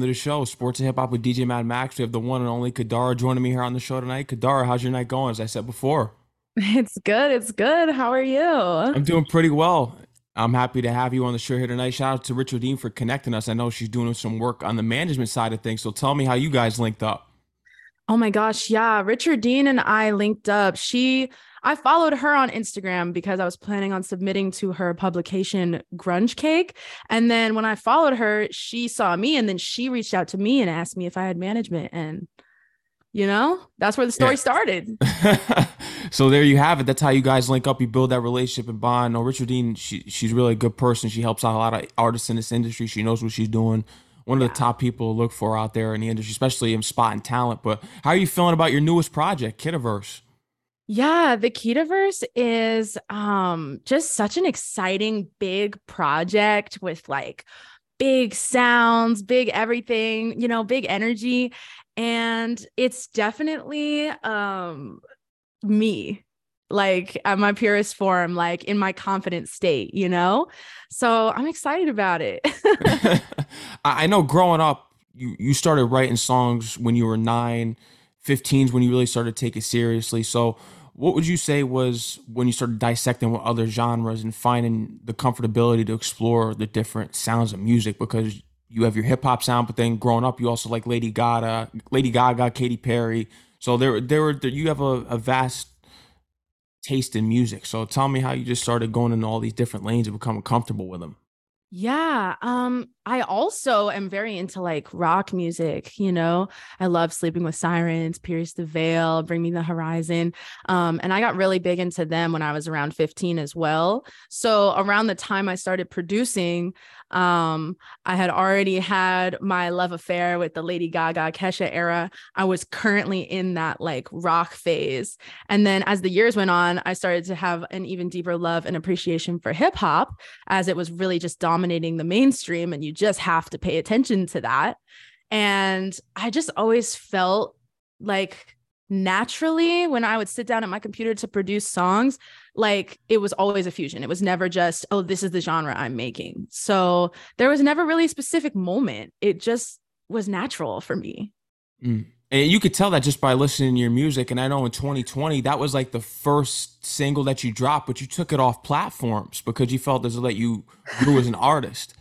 To the show, Sports and Hip Hop with DJ Mad Max. We have the one and only Kadara joining me here on the show tonight. Kadara, how's your night going? As I said before, it's good. It's good. How are you? I'm doing pretty well. I'm happy to have you on the show here tonight. Shout out to Richard Dean for connecting us. I know she's doing some work on the management side of things. So tell me how you guys linked up. Oh my gosh. Yeah. Richard Dean and I linked up. She I followed her on Instagram because I was planning on submitting to her publication Grunge Cake. And then when I followed her, she saw me and then she reached out to me and asked me if I had management. And, you know, that's where the story yeah. started. so there you have it. That's how you guys link up. You build that relationship and bond. No, Richard Dean, she, she's really a good person. She helps out a lot of artists in this industry. She knows what she's doing one of the top people to look for out there in the industry, especially in spot and talent. But how are you feeling about your newest project, Kidaverse? Yeah, the Ketaverse is um just such an exciting big project with like big sounds, big everything, you know, big energy and it's definitely um me like at my purest form like in my confident state you know? So i'm excited about it. I know growing up you you started writing songs when you were 9 15s when you really started to take it seriously so what would you say was when you started dissecting with other genres and finding the comfortability to explore the different sounds of music because you have your hip hop sound, but then growing up you also like Lady Gaga, Lady Gaga, Katy Perry. So there, there were you have a, a vast taste in music. So tell me how you just started going into all these different lanes and becoming comfortable with them. Yeah. Um, I also am very into like rock music, you know. I love sleeping with sirens, Pierce the Veil, Bring Me the Horizon. Um, and I got really big into them when I was around 15 as well. So around the time I started producing, um, I had already had my love affair with the Lady Gaga Kesha era. I was currently in that like rock phase. And then as the years went on, I started to have an even deeper love and appreciation for hip hop as it was really just dominating the mainstream. And you just have to pay attention to that. And I just always felt like naturally when I would sit down at my computer to produce songs, like it was always a fusion. It was never just, oh, this is the genre I'm making. So there was never really a specific moment. It just was natural for me. Mm. And you could tell that just by listening to your music. And I know in 2020, that was like the first single that you dropped, but you took it off platforms because you felt as though that you grew as an artist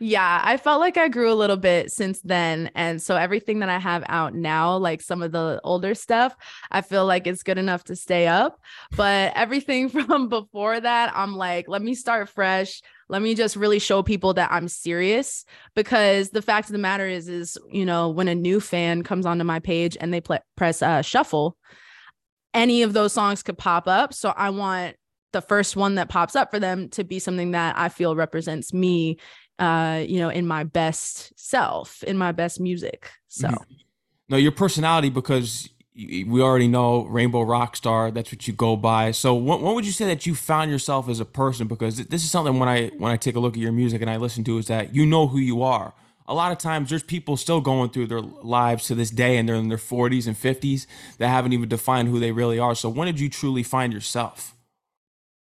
yeah, I felt like I grew a little bit since then. And so everything that I have out now, like some of the older stuff, I feel like it's good enough to stay up. But everything from before that, I'm like, let me start fresh. Let me just really show people that I'm serious because the fact of the matter is, is, you know, when a new fan comes onto my page and they play, press uh, shuffle, any of those songs could pop up. So I want the first one that pops up for them to be something that I feel represents me uh, you know, in my best self, in my best music. So, mm-hmm. no, your personality, because we already know Rainbow Rockstar. That's what you go by. So, what would you say that you found yourself as a person? Because this is something when I when I take a look at your music and I listen to is that you know who you are. A lot of times, there's people still going through their lives to this day, and they're in their 40s and 50s that haven't even defined who they really are. So, when did you truly find yourself?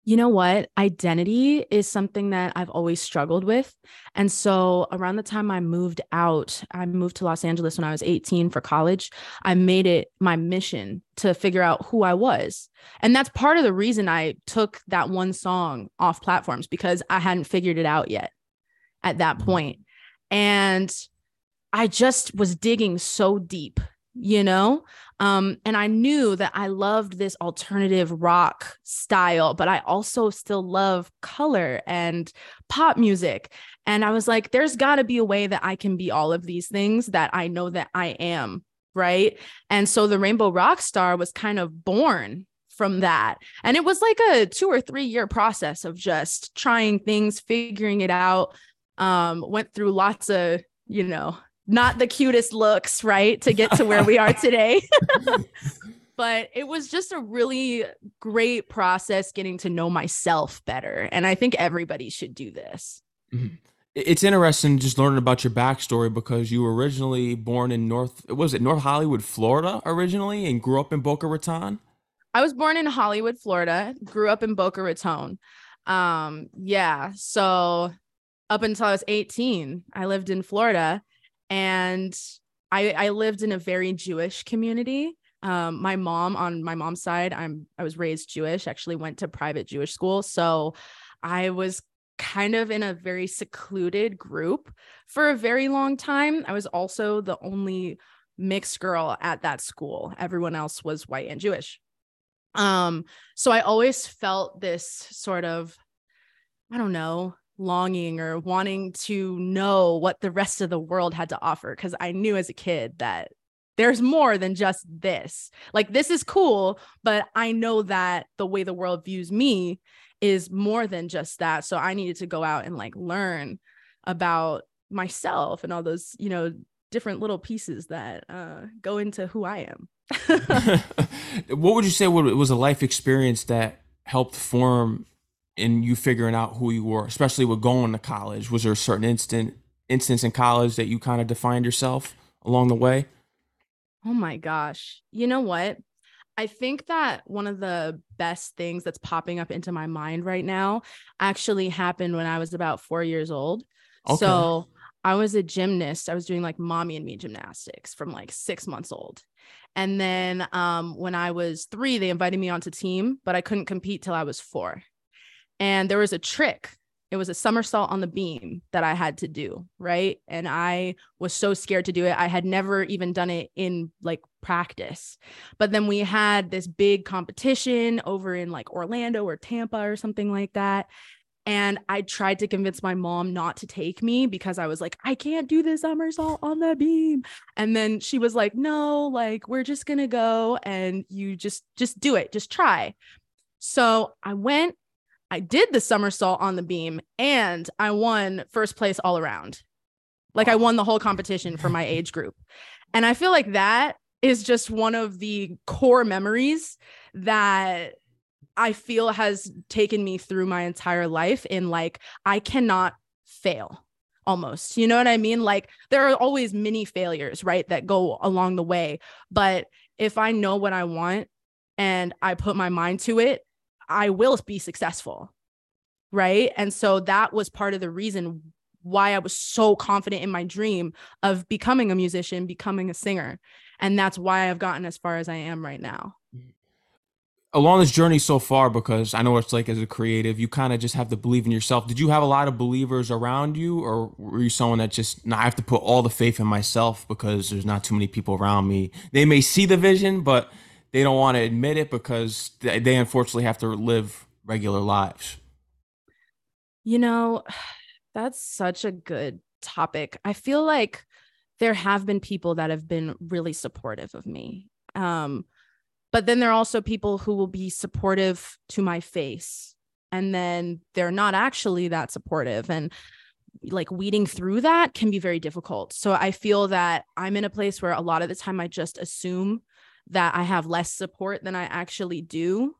You know what? Identity is something that I've always struggled with. And so, around the time I moved out, I moved to Los Angeles when I was 18 for college. I made it my mission to figure out who I was. And that's part of the reason I took that one song off platforms because I hadn't figured it out yet at that mm-hmm. point. And I just was digging so deep you know? Um and i knew that i loved this alternative rock style but i also still love color and pop music. And i was like there's got to be a way that i can be all of these things that i know that i am right? And so the rainbow rock star was kind of born from that. And it was like a 2 or 3 year process of just trying things figuring it out um went through lots of you know not the cutest looks, right? To get to where we are today. but it was just a really great process getting to know myself better. And I think everybody should do this. Mm-hmm. It's interesting just learning about your backstory because you were originally born in North, was it North Hollywood, Florida originally, and grew up in Boca Raton? I was born in Hollywood, Florida, grew up in Boca Raton. Um, yeah. So up until I was 18, I lived in Florida and I, I lived in a very Jewish community. Um, my mom on my mom's side, I'm I was raised Jewish, actually went to private Jewish school. So I was kind of in a very secluded group for a very long time. I was also the only mixed girl at that school. Everyone else was white and Jewish. Um, so I always felt this sort of, I don't know, longing or wanting to know what the rest of the world had to offer because I knew as a kid that there's more than just this. Like, this is cool, but I know that the way the world views me is more than just that. So I needed to go out and like learn about myself and all those, you know, different little pieces that uh, go into who I am. what would you say was a life experience that helped form in you figuring out who you were, especially with going to college? Was there a certain instant instance in college that you kind of defined yourself along the way? Oh my gosh. You know what? I think that one of the best things that's popping up into my mind right now actually happened when I was about four years old. Okay. So I was a gymnast. I was doing like mommy and me gymnastics from like six months old. And then um, when I was three, they invited me onto team, but I couldn't compete till I was four. And there was a trick it was a somersault on the beam that I had to do, right? And I was so scared to do it. I had never even done it in like practice. But then we had this big competition over in like Orlando or Tampa or something like that. And I tried to convince my mom not to take me because I was like, I can't do this somersault on the beam. And then she was like, no, like we're just to go and you just just do it. Just try. So I went I did the somersault on the beam and I won first place all around. Like I won the whole competition for my age group. And I feel like that is just one of the core memories that I feel has taken me through my entire life in like I cannot fail almost. You know what I mean? Like there are always many failures, right, that go along the way, but if I know what I want and I put my mind to it, I will be successful. Right. And so that was part of the reason why I was so confident in my dream of becoming a musician, becoming a singer. And that's why I've gotten as far as I am right now. Along this journey so far, because I know it's like as a creative, you kind of just have to believe in yourself. Did you have a lot of believers around you, or were you someone that just, nah, I have to put all the faith in myself because there's not too many people around me? They may see the vision, but they don't want to admit it because they unfortunately have to live regular lives. You know, that's such a good topic. I feel like there have been people that have been really supportive of me. Um, but then there are also people who will be supportive to my face and then they're not actually that supportive and like weeding through that can be very difficult. So I feel that I'm in a place where a lot of the time I just assume that I have less support than I actually do.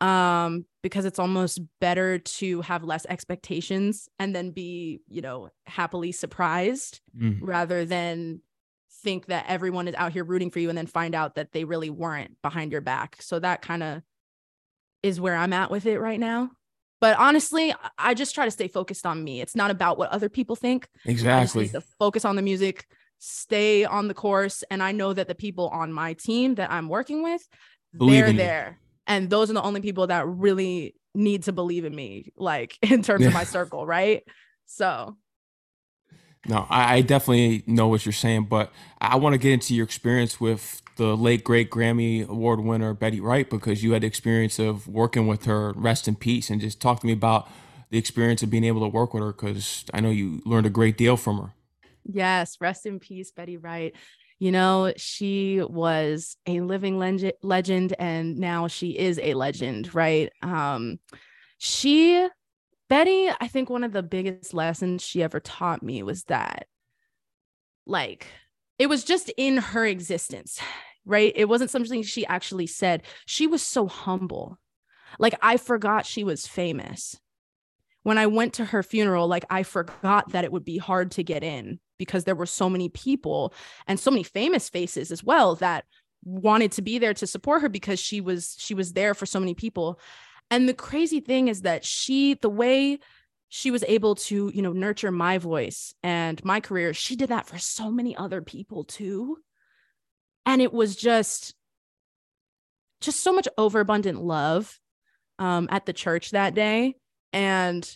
Um, because it's almost better to have less expectations and then be, you know, happily surprised mm. rather than think that everyone is out here rooting for you and then find out that they really weren't behind your back. So that kind of is where I'm at with it right now. But honestly, I just try to stay focused on me. It's not about what other people think. Exactly. to focus on the music, stay on the course. And I know that the people on my team that I'm working with, believe they're there. And those are the only people that really need to believe in me, like in terms yeah. of my circle, right? So no, I, I, definitely know what you're saying, but I want to get into your experience with the late great Grammy Award winner Betty Wright because you had the experience of working with her. Rest in peace, and just talk to me about the experience of being able to work with her because I know you learned a great deal from her. Yes, rest in peace, Betty Wright. You know, she was a living leg- legend and now she is a legend, right? Um she Betty, I think one of the biggest lessons she ever taught me was that like it was just in her existence, right? It wasn't something she actually said. She was so humble. Like I forgot she was famous. When I went to her funeral, like I forgot that it would be hard to get in because there were so many people and so many famous faces as well that wanted to be there to support her because she was she was there for so many people and the crazy thing is that she the way she was able to, you know, nurture my voice and my career. She did that for so many other people too. And it was just just so much overabundant love um, at the church that day. And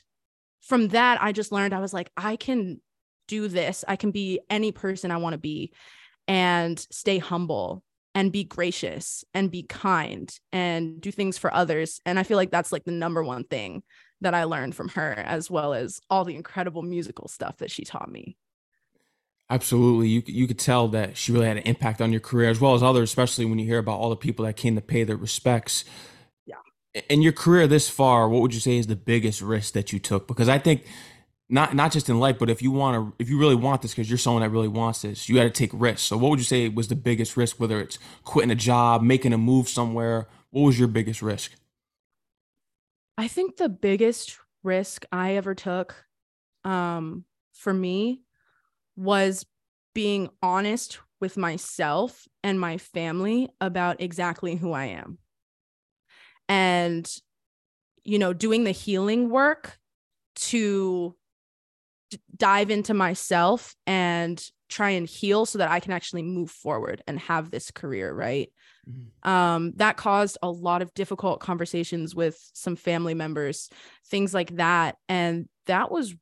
from that, I just learned I was like, I can do this. I can be any person I want to be and stay humble and be gracious and be kind and do things for others. And I feel like that's like the number one thing that I learned from her, as well as all the incredible musical stuff that she taught me. Absolutely. You, you could tell that she really had an impact on your career as well as others, especially when you hear about all the people that came to pay their respects. Yeah. In your career this far, what would you say is the biggest risk that you took? Because I think not not just in life, but if you want to, if you really want this, because you're someone that really wants this, you got to take risks. So, what would you say was the biggest risk? Whether it's quitting a job, making a move somewhere, what was your biggest risk? I think the biggest risk I ever took, um, for me, was being honest with myself and my family about exactly who I am, and you know, doing the healing work to dive into myself and try and heal so that I can actually move forward and have this career, right? Mm-hmm. Um, that caused a lot of difficult conversations with some family members, things like that. And that was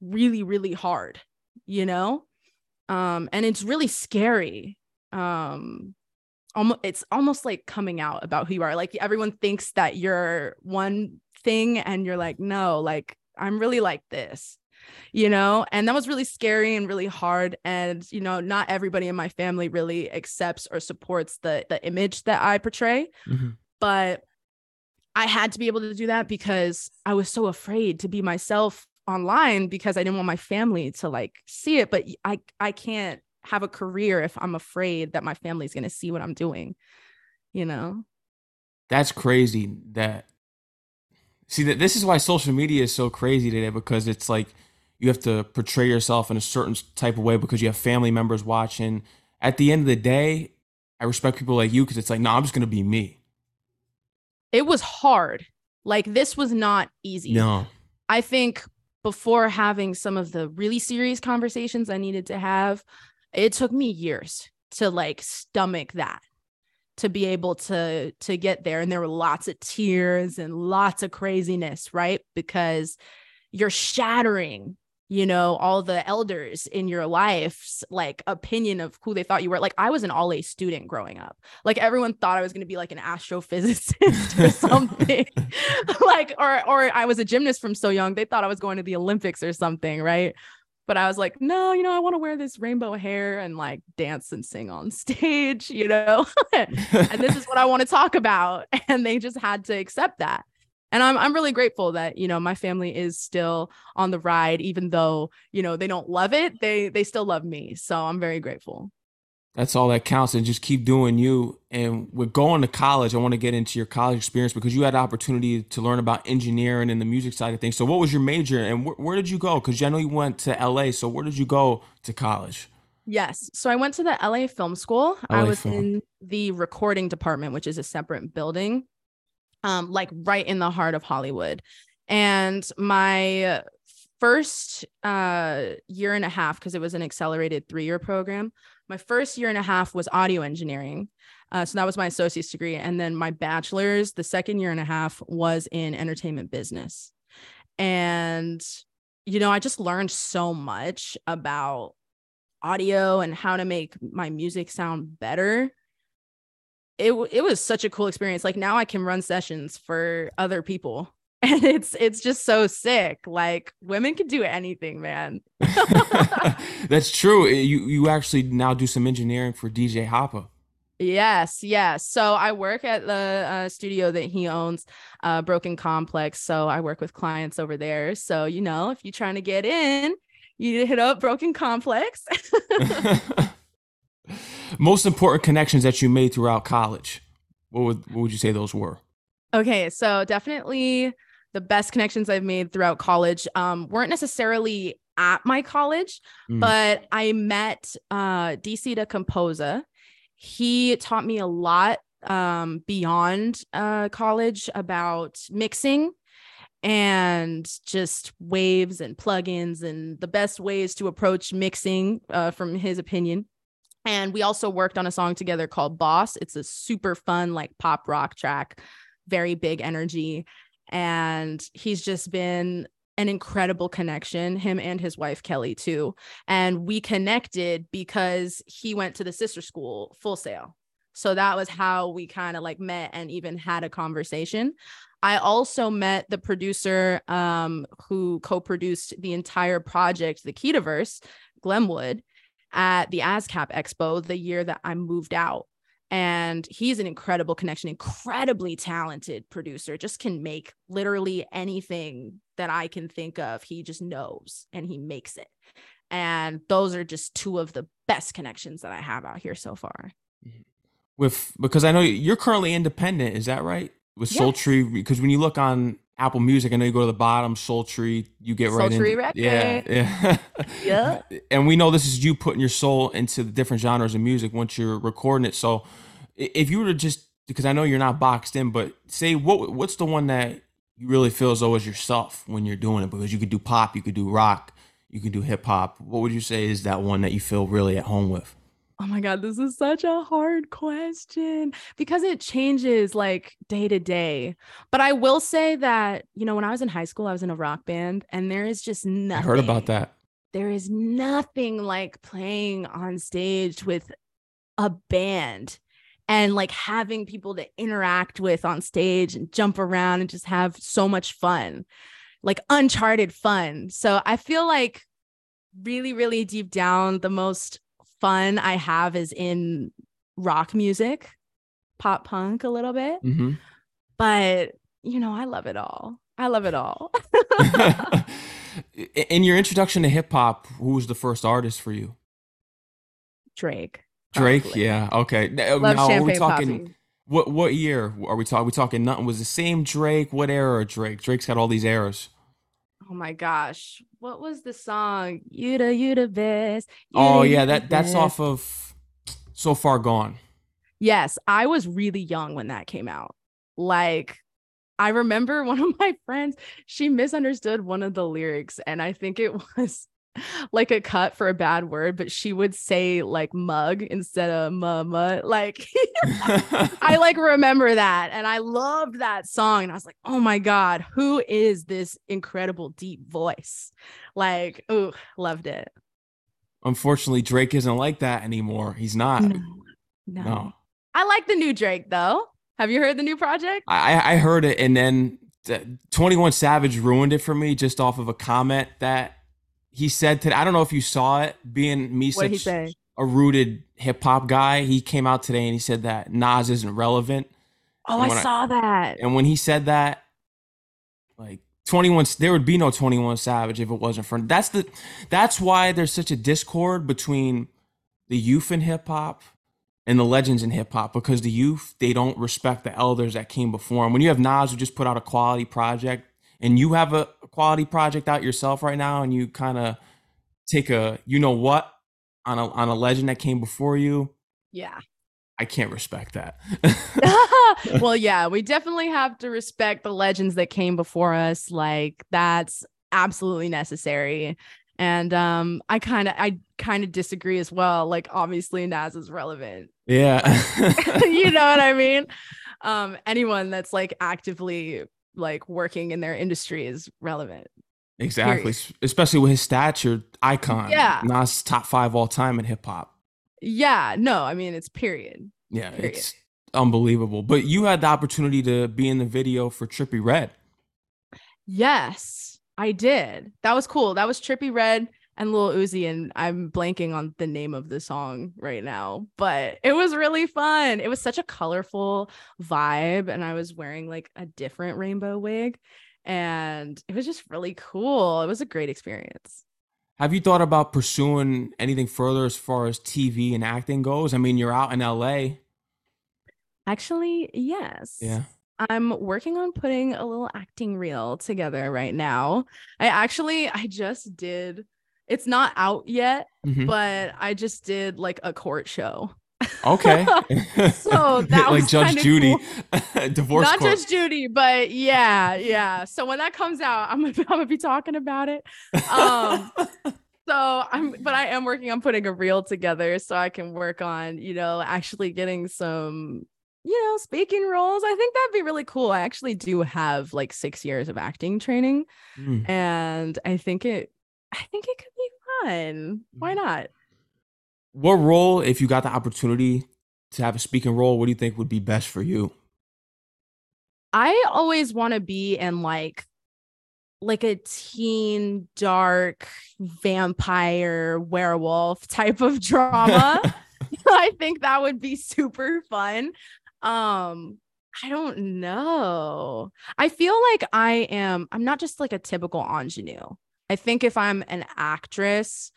really, really hard, you know? Um, and it's really scary. Um, almost it's almost like coming out about who you are. Like everyone thinks that you're one thing and you're like, no, like I'm really like this you know and that was really scary and really hard and you know not everybody in my family really accepts or supports the the image that i portray mm-hmm. but i had to be able to do that because i was so afraid to be myself online because i didn't want my family to like see it but i i can't have a career if i'm afraid that my family's going to see what i'm doing you know that's crazy that see that this is why social media is so crazy today because it's like you have to portray yourself in a certain type of way because you have family members watching. At the end of the day, I respect people like you because it's like, no, I'm just gonna be me. It was hard. Like this was not easy. No. I think before having some of the really serious conversations I needed to have, it took me years to like stomach that to be able to to get there and there were lots of tears and lots of craziness right because you're shattering you know all the elders in your life's like opinion of who they thought you were. Like i was an all a student growing up. Like everyone thought i was going to be like an astrophysicist or something. Like or or i was a gymnast from so young they thought i was going to the olympics or something right? But i was like no you know i want to wear this rainbow hair and like dance and sing on stage you know? And this is what i want to talk about. And they just had to accept that and I'm I'm really grateful that you know my family is still on the ride even though you know they don't love it they they still love me so I'm very grateful that's all that counts and just keep doing you and with going to college I want to get into your college experience because you had the opportunity to learn about engineering and the music side of things so what was your major and wh- where did you go because I know you went to LA so where did you go to college Yes. So I went to the LA Film School. LA I was Film. in the recording department, which is a separate building um, like right in the heart of Hollywood. And my first uh, year and a half, because it was an accelerated three year program, my first year and a half was audio engineering. Uh, so that was my associate's degree. And then my bachelor's, the second year and a half, was in entertainment business. And, you know, I just learned so much about audio and how to make my music sound better it it was such a cool experience. Like now I can run sessions for other people. And it's it's just so sick. Like women can do anything, man. That's true. You you actually now do some engineering for DJ Hoppa. Yes, yes. So I work at the uh, studio that he owns, uh, Broken Complex. So I work with clients over there. So you know, if you're trying to get in, you hit up Broken Complex most important connections that you made throughout college what would what would you say those were okay so definitely the best connections i've made throughout college um, weren't necessarily at my college mm. but i met uh, dc da composa he taught me a lot um, beyond uh, college about mixing and just waves and plugins and the best ways to approach mixing uh, from his opinion. And we also worked on a song together called Boss. It's a super fun, like pop rock track, very big energy. And he's just been an incredible connection, him and his wife, Kelly, too. And we connected because he went to the sister school, Full Sail. So that was how we kind of like met and even had a conversation. I also met the producer um, who co produced the entire project, the Ketaverse, Glenwood, at the ASCAP Expo the year that I moved out. And he's an incredible connection, incredibly talented producer, just can make literally anything that I can think of. He just knows and he makes it. And those are just two of the best connections that I have out here so far. With because I know you're currently independent, is that right? With Soul Tree, because when you look on Apple Music, I know you go to the bottom, Sultry, you get right Sultry into yeah, yeah, yeah. and we know this is you putting your soul into the different genres of music once you're recording it. So, if you were to just because I know you're not boxed in, but say what what's the one that you really feel as though is yourself when you're doing it? Because you could do pop, you could do rock, you could do hip hop. What would you say is that one that you feel really at home with? Oh my God, this is such a hard question because it changes like day to day. But I will say that, you know, when I was in high school, I was in a rock band and there is just nothing. I heard about that. There is nothing like playing on stage with a band and like having people to interact with on stage and jump around and just have so much fun, like uncharted fun. So I feel like really, really deep down, the most fun I have is in rock music, pop punk a little bit. Mm-hmm. But, you know, I love it all. I love it all. in your introduction to hip hop, who was the first artist for you? Drake. Drake, probably. yeah. Okay. Love now, are we talking Poppy. what what year are we talking? we talking nothing was the same Drake? What era Drake? Drake's got all these eras. Oh my gosh. What was the song? You the you the best. You oh yeah, that that's off of So Far Gone. Yes, I was really young when that came out. Like I remember one of my friends, she misunderstood one of the lyrics and I think it was like a cut for a bad word, but she would say like mug instead of mama. Like I like remember that. And I loved that song. And I was like, oh my God, who is this incredible deep voice? Like, oh, loved it. Unfortunately, Drake isn't like that anymore. He's not. No, no. no. I like the new Drake though. Have you heard the new project? I, I heard it and then uh, 21 Savage ruined it for me just off of a comment that he said today. I don't know if you saw it. Being me what such a rooted hip hop guy, he came out today and he said that Nas isn't relevant. Oh, I saw I, that. And when he said that, like 21 there would be no 21 savage if it wasn't for that's the that's why there's such a discord between the youth in hip hop and the legends in hip hop because the youth they don't respect the elders that came before them. When you have Nas who just put out a quality project and you have a quality project out yourself right now and you kind of take a you know what on a on a legend that came before you yeah. I can't respect that. Well yeah we definitely have to respect the legends that came before us like that's absolutely necessary. And um i kind of i kind of disagree as well like obviously nas is relevant. Yeah. You know what i mean? Um anyone that's like actively like working in their industry is relevant. Exactly, period. especially with his stature, icon. Yeah, Nas top five all time in hip hop. Yeah, no, I mean it's period. Yeah, period. it's unbelievable. But you had the opportunity to be in the video for Trippie Redd. Yes, I did. That was cool. That was Trippie Redd and Lil Uzi, and I'm blanking on the name of the song right now, but it was really fun. It was such a colorful vibe, and I was wearing like a different rainbow wig, and it was just really cool. It was a great experience. Have you thought about pursuing anything further as far as TV and acting goes? I mean, you're out in LA. Actually, yes. Yeah. I'm working on putting a little acting reel together right now. I actually I just did it's not out yet, mm-hmm. but I just did like a court show. Okay. so that like was Judge Judy, cool. divorce Not court. Judge Judy, but yeah, yeah. So when that comes out, I'm gonna, I'm gonna be talking about it. Um, so I'm, but I am working on putting a reel together so I can work on, you know, actually getting some, you know, speaking roles. I think that'd be really cool. I actually do have like six years of acting training, Mm. and I think it, I think it could be fun. Why Mhm. not? What role, if you got the opportunity to have a speaking role, what do you think would be best for you? I always want to be in like like a teen dark vampire werewolf type of drama. I think that would be super fun. Um I don't know. I feel like I am I'm not just like a typical ingenue. I think if I'm an actress,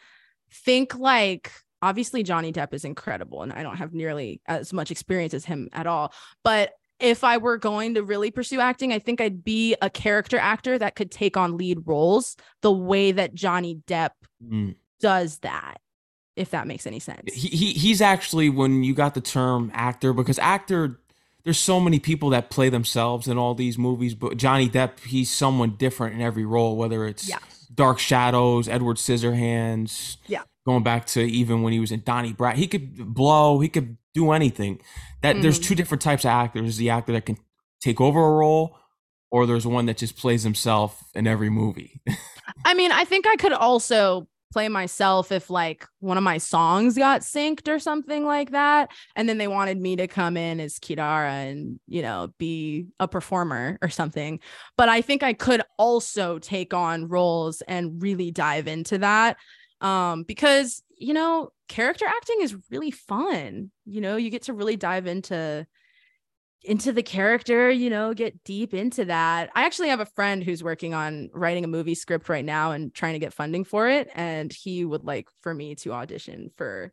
think like obviously Johnny Depp is incredible and I don't have nearly as much experience as him at all, but if I were going to really pursue acting, I think I'd be a character actor that could take on lead roles the way that Johnny Depp Mm. does that, if that makes any sense. He, he he's actually when you got the term actor because actor there's so many people that play themselves in all these movies but Johnny Depp he's someone different in every role whether it's Yeah. Dark Shadows, Edward Scissorhands. Yeah. Going back to even when he was in Donnie Brasco, he could blow, he could do anything. That there's Mhm. two different types of actors. There's the actor that can take over a role, or there's one that just plays himself in every movie. I mean, I think I could also play myself if like one of my songs got synced or something like that. And then they wanted me to come in as Kidara and, you know, be a performer or something. But I think I could also take on roles and really dive into that. Um, because, you know, character acting is really fun. You know, you get to really dive into into the character, you know, get deep into that. I actually have a friend who's working on writing a movie script right now and trying to get funding for it. And he would like for me to audition for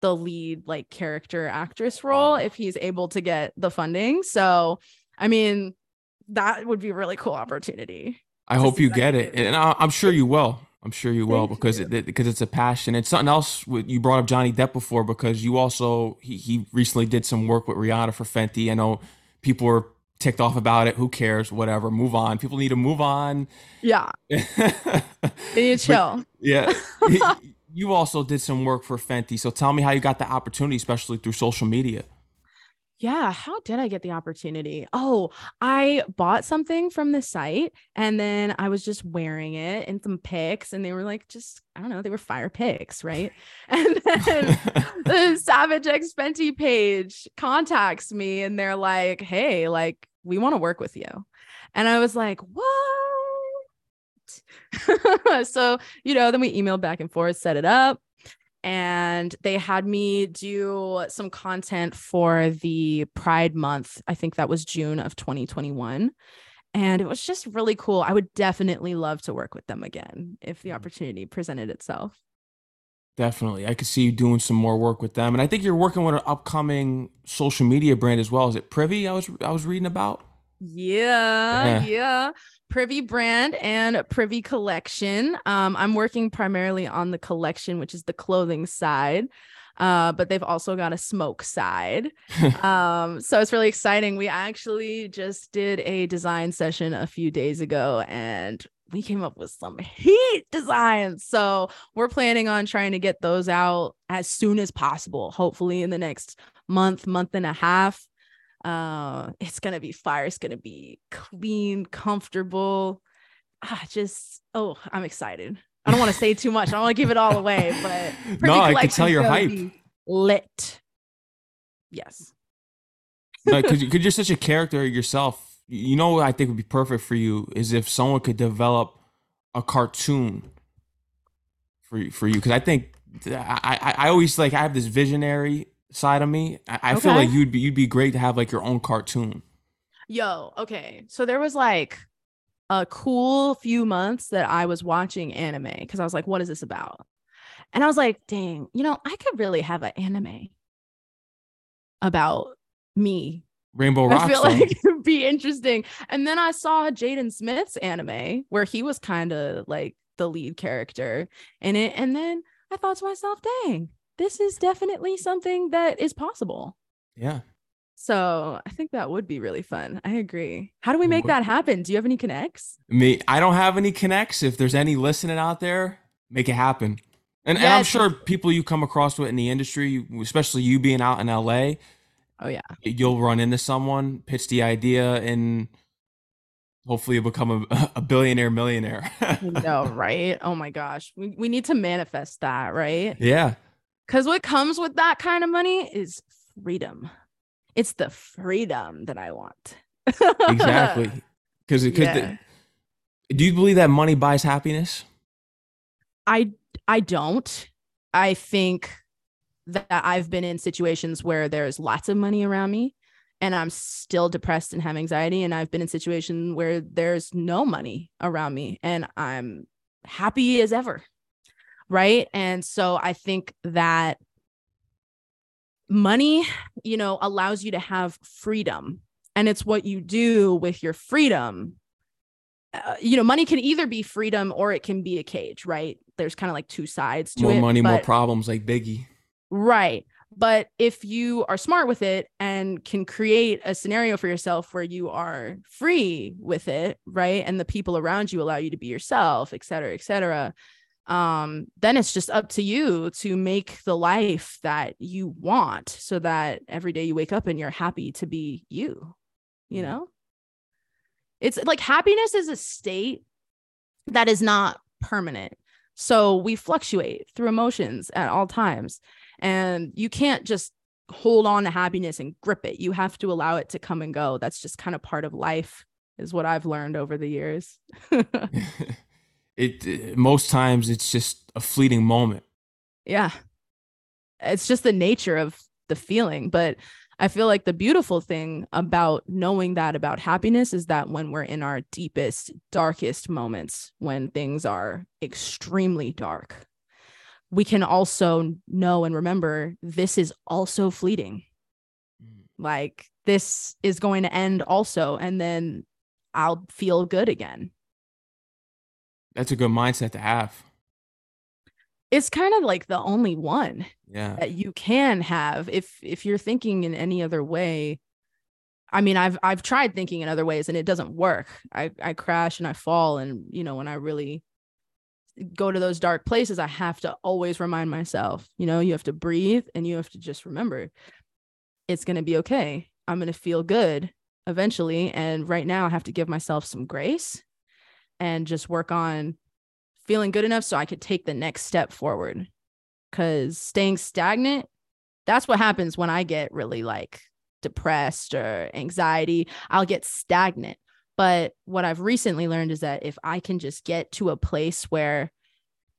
the lead, like character actress role if he's able to get the funding. So, I mean, that would be a really cool opportunity. I hope you get it, and I'm sure you will. I'm sure you will Thank because you. it because it's a passion. It's something else with- you brought up Johnny Depp before because you also he he recently did some work with Rihanna for Fenty. I know people were ticked off about it. Who cares? Whatever. Move on. People need to move on. Yeah. They need to chill. yeah. you also did some work for Fenty. So tell me how you got the opportunity, especially through social media. Yeah, how did I get the opportunity? Oh, I bought something from the site and then I was just wearing it in some pics and they were like just I don't know, they were fire pics, right? And then the Savage X Fenty page contacts me and they're like, "Hey, like we want to work with you." And I was like, "What?" so, you know, then we emailed back and forth, set it up and they had me do some content for the Pride month. I think that was June of 2021. And it was just really cool. I would definitely love to work with them again if the Mhm. opportunity presented itself. Definitely. I could see you doing some more work with them. And I think you're working with an upcoming social media brand as well. Is it Privy? I was I was reading about. Yeah, Yeah. yeah. Privy brand and Privy collection. Um, I'm working primarily on the collection, which is the clothing side. Uh, but they've also got a smoke side. um, so it's really exciting. We actually just did a design session a few days ago and we came up with some heat designs. So we're planning on trying to get those out as soon as possible, hopefully in the next month, month and a half. Uh, it's gonna be fire, it's gonna be clean, comfortable. Ah, just oh, I'm excited. I don't want to say too much. I don't want to give it all away, but no, I can tell you're hype. Lit. Yes. because you, 'cause you're such a character yourself. You know, what I think would be perfect for you is if someone could develop a cartoon for you- for you. Because I think I, I I always like I have this visionary side of me. I, I feel like you'd be you'd be great to have like your own cartoon. Yo, okay. So there was like a cool few months that I was watching anime because I was like, what is this about? And I was like, dang, you know, I could really have an anime about me. Rainbow I feel like it would be interesting. And then I saw Jaden Smith's anime where he was kind of like the lead character in it. And then I thought to myself, dang, this is definitely something that is possible. Yeah. So I think that would be really fun. I agree. How do we make that happen? Do you have any connects? Me, I don't have any connects. If there's any listening out there, make it happen. And, yes. and I'm sure people you come across with in the industry, especially you being out in LA. Oh yeah. You'll run into someone, pitch the idea, and hopefully you'll become a, a billionaire millionaire. no, right? Oh my gosh. We we need to manifest that, right? Yeah. Cause what comes with that kind of money is freedom. It's the freedom that I want. exactly. Because because yeah. do you believe that money buys happiness? I I don't. I think that I've been in situations where there's lots of money around me and I'm still depressed and have anxiety. And I've been in situations where there's no money around me and I'm happy as ever. Right. And so I think that money, you know, allows you to have freedom. And it's what you do with your freedom. Uh, you know, money can either be freedom or it can be a cage, right? There's kind of like two sides to more it. More money, but, more problems, like Biggie. Right. But if you are smart with it and can create a scenario for yourself where you are free with it, right? And the people around you allow you to be yourself, et cetera, et cetera, um, then it's just up to you to make the life that you want so that every day you wake up and you're happy to be you, you know? It's like happiness is a state that is not permanent. So we fluctuate through emotions at all times. And you can't just hold on to happiness and grip it. You have to allow it to come and go. That's just kind of part of life, is what I've learned over the years. it most times it's just a fleeting moment. Yeah. It's just the nature of the feeling, but I feel like the beautiful thing about knowing that about happiness is that when we're in our deepest, darkest moments, when things are extremely dark, we can also know and remember this is also fleeting. Mm. Like this is going to end also, and then I'll feel good again. That's a good mindset to have. It's kind of like the only one yeah. that you can have if if you're thinking in any other way. I mean, I've I've tried thinking in other ways and it doesn't work. I I crash and I fall and you know when I really go to those dark places, I have to always remind myself, you know, you have to breathe and you have to just remember it's going to be okay. I'm going to feel good eventually. And right now, I have to give myself some grace and just work on feeling good enough so I could take the next step forward. Because staying stagnant, that's what happens when I get really like depressed or anxiety. I'll get stagnant. But what I've recently learned is that if I can just get to a place where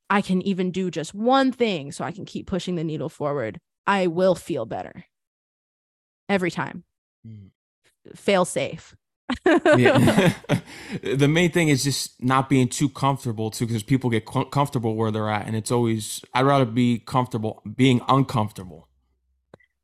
I can even do just one thing so I can keep pushing the needle forward, I will feel better every time. Mm. Fail safe. Yeah. the main thing is just not being too comfortable too because people get comfortable where they're at and it's always i'd rather be comfortable being uncomfortable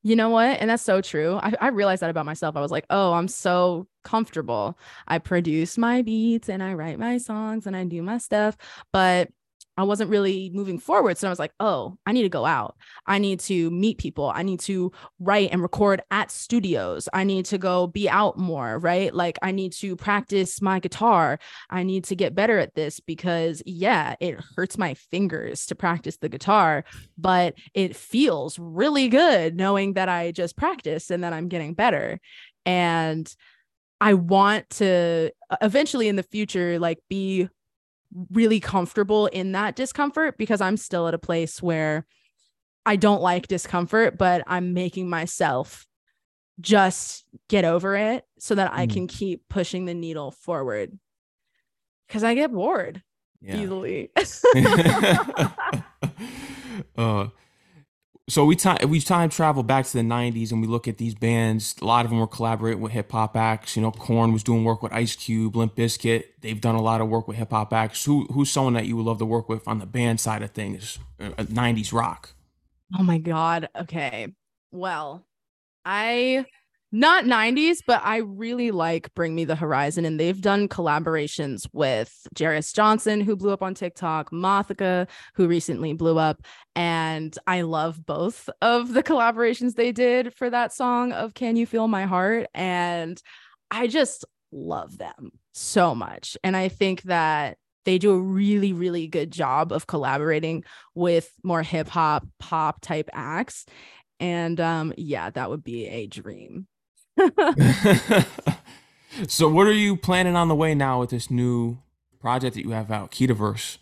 you know what? And that's so true. I, I realized that about myself. I was like, oh, I'm so comfortable. I produce my beats and I write my songs and I do my stuff. But I wasn't really moving forward. So I was like, oh, I need to go out. I need to meet people. I need to write and record at studios. I need to go be out more, right? Like, I need to practice my guitar. I need to get better at this because, yeah, it hurts my fingers to practice the guitar, but it feels really good knowing that I just practice and that I'm getting better. And I want to eventually in the future, like, be really comfortable in that discomfort because I'm still at a place where I don't like discomfort, but I'm making myself just get over it so that I mm. can keep pushing the needle forward because I get bored yeah. easily. uh, so we time we time travel back to the '90s and we look at these bands. A lot of them were collaborating with hip hop acts. You know, Korn was doing work with Ice Cube, Limp Bizkit. They've done a lot of work with hip hop acts. Who who's someone that you would love to work with on the band side of things? '90s uh, rock. Oh my god. Okay. Well, I not 90s, but I really like Bring Me the Horizon. And they've done collaborations with Jairus Johnson, who blew up on TikTok, Mathika, who recently blew up. And I love both of the collaborations they did for that song of Can You Feel My Heart? And I just love them so much. And I think that they do a really, really good job of collaborating with more hip hop, pop type acts. And um, yeah, that would be a dream. so, what are you planning on the way now with this new project that you have out, Ketaverse?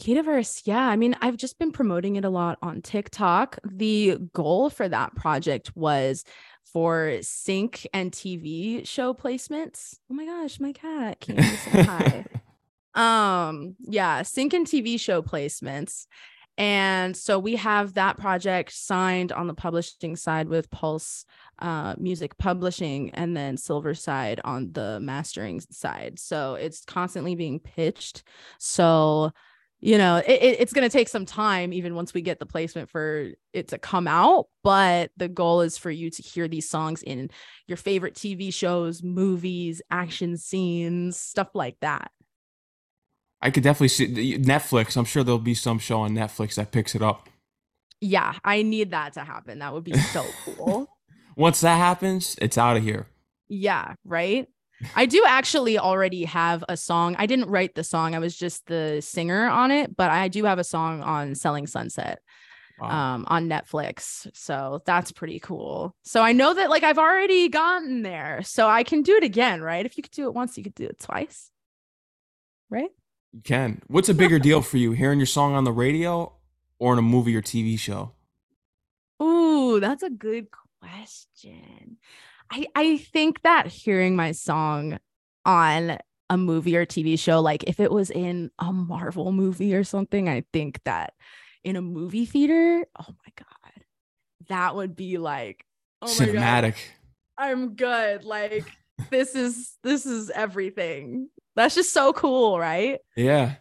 Ketaverse, yeah. I mean, I've just been promoting it a lot on TikTok. The goal for that project was for sync and TV show placements. Oh my gosh, my cat came to say hi. Um, yeah, sync and TV show placements. And so we have that project signed on the publishing side with Pulse uh, Music Publishing and then Silverside on the mastering side. So it's constantly being pitched. So, you know, it, it's going to take some time, even once we get the placement for it to come out. But the goal is for you to hear these songs in your favorite TV shows, movies, action scenes, stuff like that. I could definitely see Netflix. I'm sure there'll be some show on Netflix that picks it up. Yeah, I need that to happen. That would be so cool. Once that happens, it's out of here. Yeah, right? I do actually already have a song. I didn't write the song, I was just the singer on it, but I do have a song on Selling Sunset wow. um, on Netflix. So that's pretty cool. So I know that like I've already gotten there. So I can do it again, right? If you could do it once, you could do it twice. Right? You can. What's a bigger deal for you, hearing your song on the radio or in a movie or TV show? Ooh, that's a good question. I I think that hearing my song on a movie or TV show, like if it was in a Marvel movie or something, I think that in a movie theater, oh my god, that would be like oh cinematic. I'm good. Like this is this is everything. That's just so cool, right? Yeah.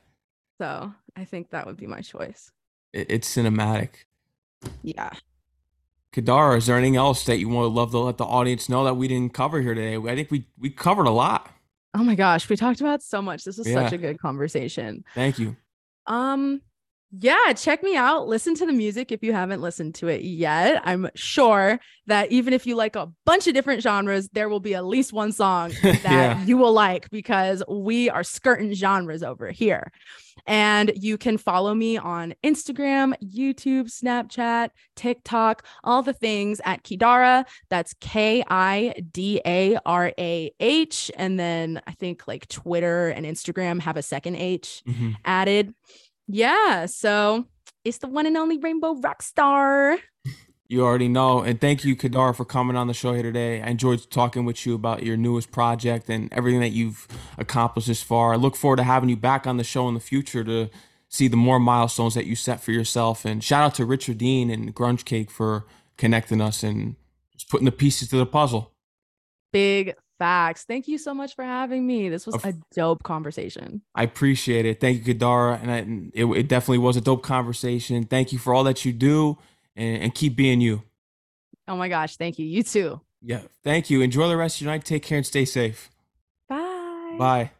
So I think that would be my choice. It's cinematic. Yeah. Kidarah, is there anything else that you would love to let the audience know that we didn't cover here today? I think we we covered a lot. Oh my gosh, we talked about so much. This was yeah. such a good conversation. Thank you. Um, yeah, check me out. Listen to the music if you haven't listened to it yet. I'm sure that even if you like a bunch of different genres, there will be at least one song that yeah. you will like because we are skirting genres over here. And you can follow me on Instagram, YouTube, Snapchat, TikTok, all the things at Kidarah. That's K I D A R A H. And then I think like Twitter and Instagram have a second H mm-hmm. added. Yeah. So it's the one and only Rainbow Rockstar. You already know. And thank you, Kidarah, for coming on the show here today. I enjoyed talking with you about your newest project and everything that you've accomplished this far. I look forward to having you back on the show in the future to see the more milestones that you set for yourself. And shout out to Richard Dean and Grunge Cake for connecting us and just putting the pieces to the puzzle. Big Facts. Thank you so much for having me. This was a dope conversation. I appreciate it. Thank you, Kidarah. And I, it, it, definitely was a dope conversation. Thank you for all that you do and, and keep being you. Oh my gosh. Thank you. You too. Yeah. Thank you. Enjoy the rest of your night. Take care and stay safe. Bye. Bye.